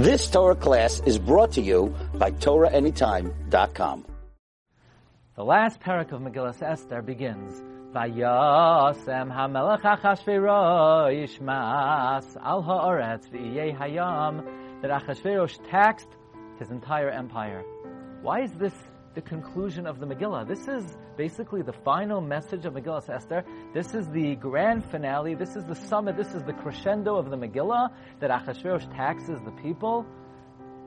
This Torah class is brought to you by TorahAnytime.com. The last parak of Megillah Esther begins. Vayasem hamelech Achashverosh mas al haaretz v'iyeh hayam that Achashverosh taxed his entire empire. Why is this the conclusion of the Megillah? This is basically the final message of Megillah Esther. This is the grand finale. This is the summit. This is the crescendo of the Megillah that Achashverosh taxes the people.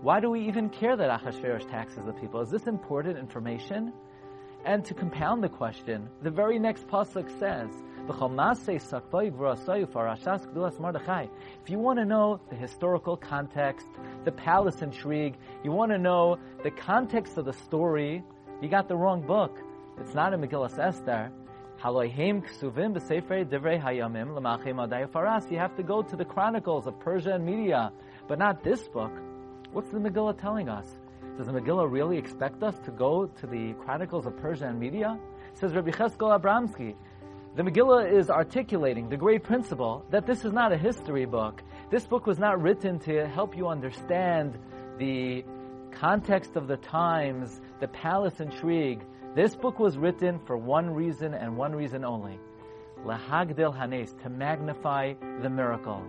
Why do we even care that Achashverosh taxes the people? Is this important information? And to compound the question, the very next pasuk says, if you want to know the historical context, the palace intrigue, you want to know the context of the story, you got the wrong book. It's not in Megillah Esther. You have to go to the Chronicles of Persia and Media, but not this book. What's the Megillah telling us? Does the Megillah really expect us to go to the Chronicles of Persia and Media? Says Rabbi Cheskel Abramsky. The Megillah is articulating the great principle that this is not a history book. This book was not written to help you understand the context of the times, the palace intrigue. This book was written for one reason and one reason only. Lahagdil Hanes, to magnify the miracle.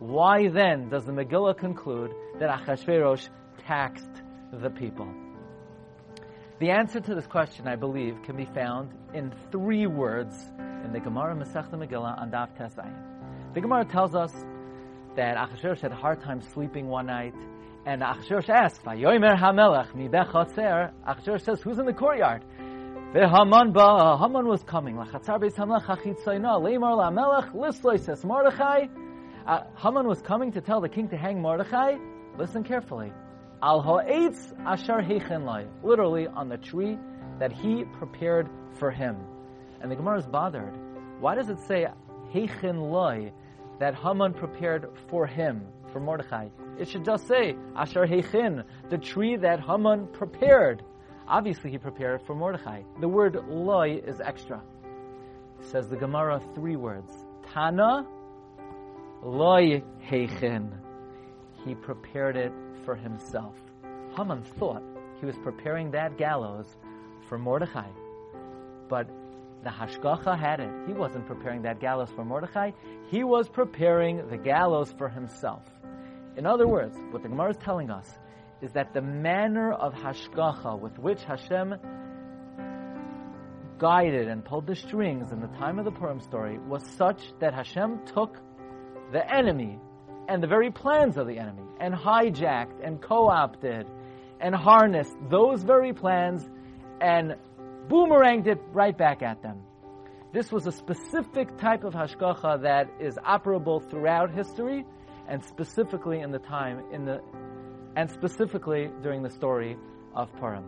Why then does the Megillah conclude that Achashverosh taxed the people? The answer to this question, I believe, can be found in three words in the Gemara Masechta Megillah on Daf Tes Zayin. The Gemara tells us that Achashverosh had a hard time sleeping one night, and Achashverosh asked, "Vayomer Hamelech mi bechatzer." Achashverosh says, "Who's in the courtyard?" Haman ba Haman was coming. Lachatzar beis Hamelech hachitzayna leimar lamelech lisloy says Mordechai. Uh, Haman was coming to tell the king to hang Mordechai. Listen carefully. Al ha'etz ashar heichen loy. Literally on the tree that he prepared for him. And the Gemara is bothered. Why does it say heichen loy that Haman prepared for him, for Mordechai? It should just say ashar heichen, the tree that Haman prepared. Obviously, he prepared for Mordechai. The word loy is extra. Says the Gemara three words. Tana loy heichen. He prepared it for himself. Haman thought he was preparing that gallows for Mordechai. But the Hashgacha had it. He wasn't preparing that gallows for Mordechai. He was preparing the gallows for himself. In other words, what the Gemara is telling us is that the manner of Hashgacha with which Hashem guided and pulled the strings in the time of the Purim story was such that Hashem took the enemy and the very plans of the enemy and hijacked and co-opted and harnessed those very plans and boomeranged it right back at them. This was a specific type of hashgacha that is operable throughout history and specifically in the time in the and specifically during the story of Purim.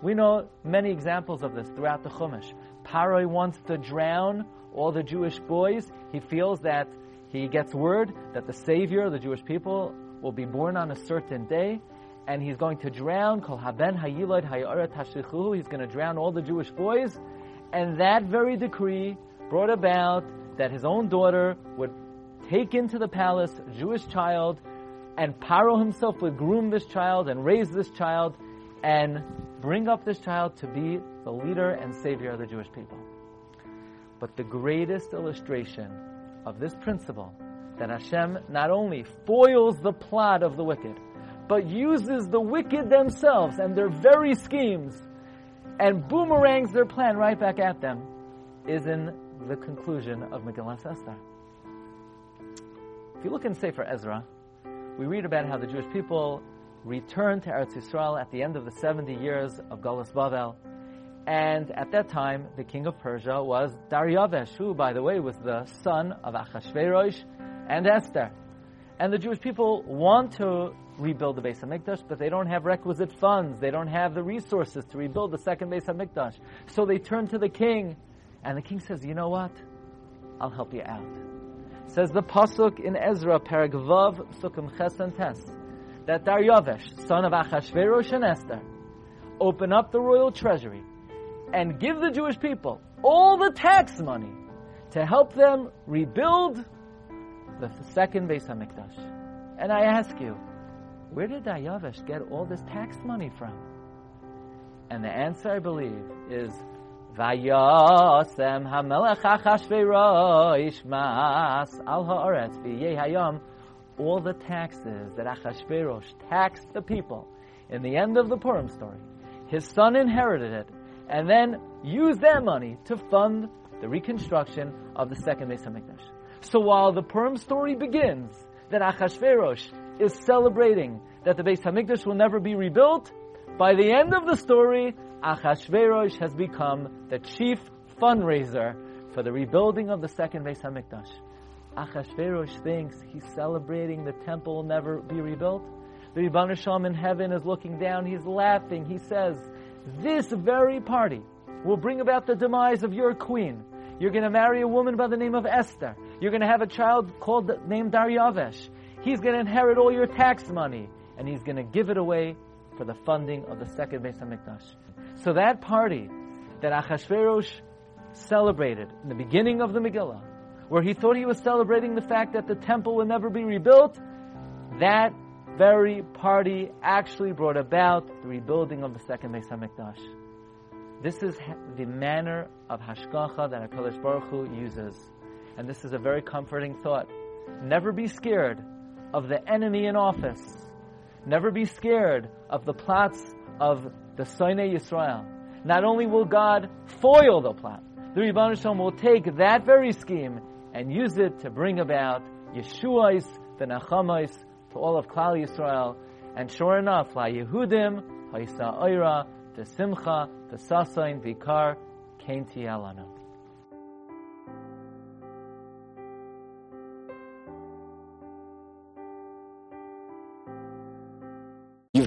We know many examples of this throughout the Chumash. Paroi wants to drown all the Jewish boys. He feels that he gets word that the Savior the Jewish people will be born on a certain day, and he's going to drown. Kol Haben Hayaret He's going to drown all the Jewish boys, and that very decree brought about that his own daughter would take into the palace a Jewish child, and Paro himself would groom this child and raise this child, and bring up this child to be the leader and savior of the Jewish people. But the greatest illustration of this principle that Hashem not only foils the plot of the wicked, but uses the wicked themselves and their very schemes and boomerangs their plan right back at them, is in the conclusion of Megillah Esther. If you look in Sefer Ezra, we read about how the Jewish people returned to Eretz Yisrael at the end of the 70 years of Galus Bavel, and at that time, the king of Persia was Daryavesh, who, by the way, was the son of Achashverosh and Esther. And the Jewish people want to rebuild the Beis Hamikdash, but they don't have requisite funds. They don't have the resources to rebuild the second Beis Hamikdash. So they turn to the king, and the king says, "You know what? I'll help you out." Says the pasuk in Ezra, Paragvav Sukkim Ches and Tes, that Daryavesh, son of Achashverosh and Esther, open up the royal treasury and give the Jewish people all the tax money to help them rebuild the second Beis Hamikdash. And I ask you, where did Daryavesh get all this tax money from? And the answer, I believe, is Vayasem hamelech Achashverosh mas al haaretz hayom all the taxes that Achashverosh taxed the people in the end of the Purim story. His son inherited it and then used that money to fund the reconstruction of the second Beis Hamikdash. So while the Purim story begins, that Achashverosh is celebrating that the Beis Hamikdash will never be rebuilt, by the end of the story, Achashverosh has become the chief fundraiser for the rebuilding of the second Beis Hamikdash. Achashverosh thinks he's celebrating the temple will never be rebuilt. The Rebbeinu in heaven is looking down. He's laughing. He says, "This very party will bring about the demise of your queen. You're going to marry a woman by the name of Esther. You're going to have a child called named Daryavesh. He's going to inherit all your tax money, and he's going to give it away for the funding of the second Beis Hamikdash." So that party that Achashverosh celebrated in the beginning of the Megillah, where he thought he was celebrating the fact that the temple would never be rebuilt, that very party actually brought about the rebuilding of the second Beis Hamikdash. This is the manner of hashgacha that HaKadosh Baruch Hu uses. And this is a very comforting thought. Never be scared of the enemy in office. Never be scared of the plots of the Sonei Yisrael. Not only will God foil the plot, the Rebbeinu Shalom will take that very scheme and use it to bring about Yeshua's, the Nachamais, to all of Klal Yisrael. And sure enough, La Yehudim, Haisa Oira, the Simcha, the Sasain, Vikar, Kainti Alana.